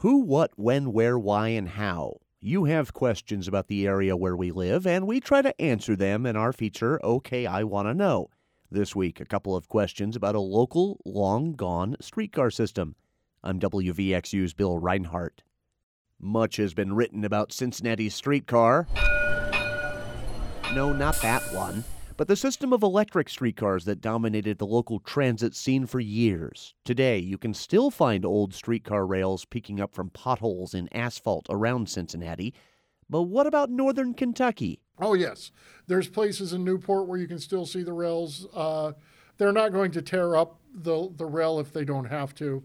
Who, what, when, where, why, and how. You have questions about the area where we live, and we try to answer them in our feature, OK, I Want to Know. This week, a couple of questions about a local, long gone streetcar system. I'm WVXU's Bill Rinehart. Much has been written about Cincinnati's streetcar. No, not that one but the system of electric streetcars that dominated the local transit scene for years. Today, you can still find old streetcar rails peeking up from potholes in asphalt around Cincinnati. But what about northern Kentucky? Oh, yes. There's places in Newport where you can still see the rails. Uh, they're not going to tear up the, the rail if they don't have to.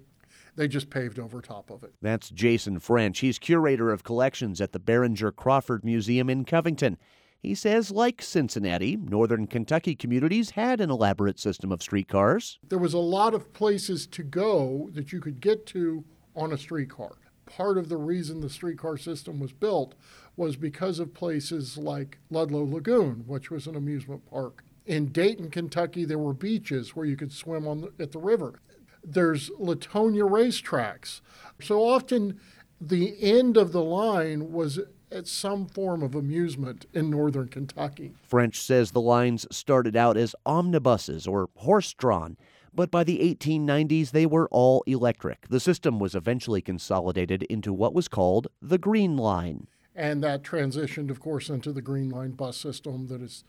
They just paved over top of it. That's Jason French. He's curator of collections at the Behringer Crawford Museum in Covington. He says, like Cincinnati, northern Kentucky communities had an elaborate system of streetcars. There was a lot of places to go that you could get to on a streetcar. Part of the reason the streetcar system was built was because of places like Ludlow Lagoon, which was an amusement park. In Dayton, Kentucky, there were beaches where you could swim on the, at the river. There's Latonia racetracks. So often, the end of the line was at some form of amusement in northern Kentucky. French says the lines started out as omnibuses or horse drawn, but by the 1890s they were all electric. The system was eventually consolidated into what was called the Green Line. And that transitioned, of course, into the Green Line bus system that is,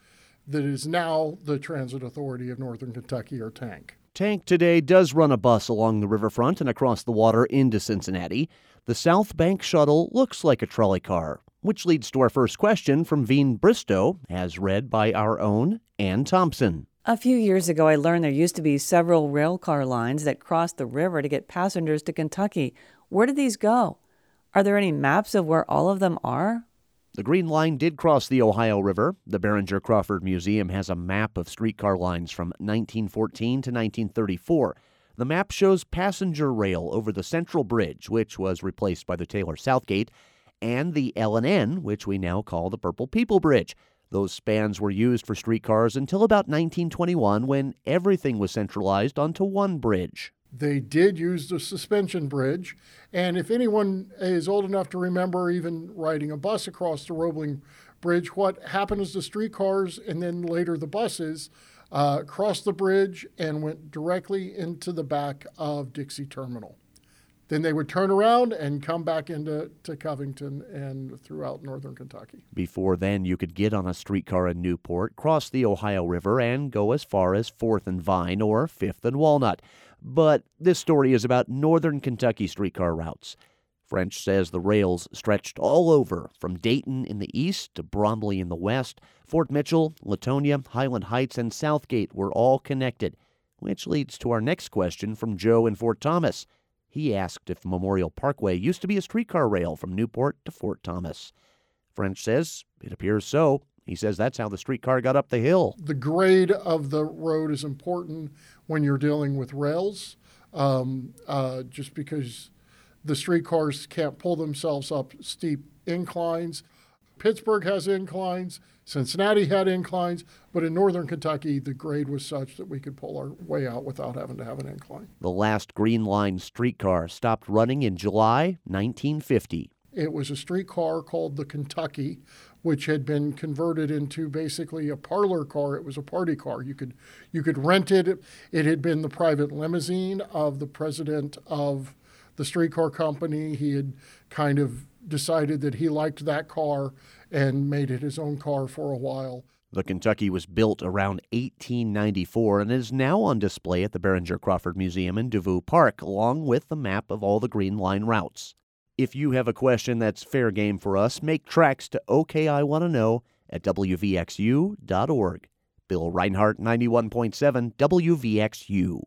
that is now the Transit Authority of Northern Kentucky, or TANK. Tank today does run a bus along the riverfront and across the water into Cincinnati. The South Bank Shuttle looks like a trolley car, which leads to our first question from Veen Bristow, as read by our own Ann Thompson. A few years ago, I learned there used to be several railcar lines that crossed the river to get passengers to Kentucky. Where did these go? Are there any maps of where all of them are? The Green Line did cross the Ohio River. The Behringer Crawford Museum has a map of streetcar lines from 1914 to 1934. The map shows passenger rail over the Central Bridge, which was replaced by the Taylor Southgate, and the L&N, which we now call the Purple People Bridge. Those spans were used for streetcars until about 1921 when everything was centralized onto one bridge. They did use the suspension bridge, and if anyone is old enough to remember even riding a bus across the Roebling Bridge, what happened is the streetcars and then later the buses uh, crossed the bridge and went directly into the back of Dixie Terminal. Then they would turn around and come back into to Covington and throughout northern Kentucky. Before then, you could get on a streetcar in Newport, cross the Ohio River, and go as far as 4th and Vine or 5th and Walnut. But this story is about northern Kentucky streetcar routes. French says the rails stretched all over, from Dayton in the east to Bromley in the west. Fort Mitchell, Latonia, Highland Heights, and Southgate were all connected. Which leads to our next question from Joe in Fort Thomas. He asked if Memorial Parkway used to be a streetcar rail from Newport to Fort Thomas. French says it appears so. He says that's how the streetcar got up the hill. The grade of the road is important when you're dealing with rails, um, uh, just because the streetcars can't pull themselves up steep inclines. Pittsburgh has inclines, Cincinnati had inclines, but in northern Kentucky, the grade was such that we could pull our way out without having to have an incline. The last Green Line streetcar stopped running in July 1950. It was a streetcar called the Kentucky, which had been converted into basically a parlor car. It was a party car. You could you could rent it. It had been the private limousine of the president of the streetcar company. He had kind of decided that he liked that car and made it his own car for a while. The Kentucky was built around 1894 and is now on display at the Behringer Crawford Museum in Devou Park, along with the map of all the Green Line routes. If you have a question that's fair game for us, make tracks to OK I Want to Know at WVXU.org. Bill Rinehart, 91.7 WVXU.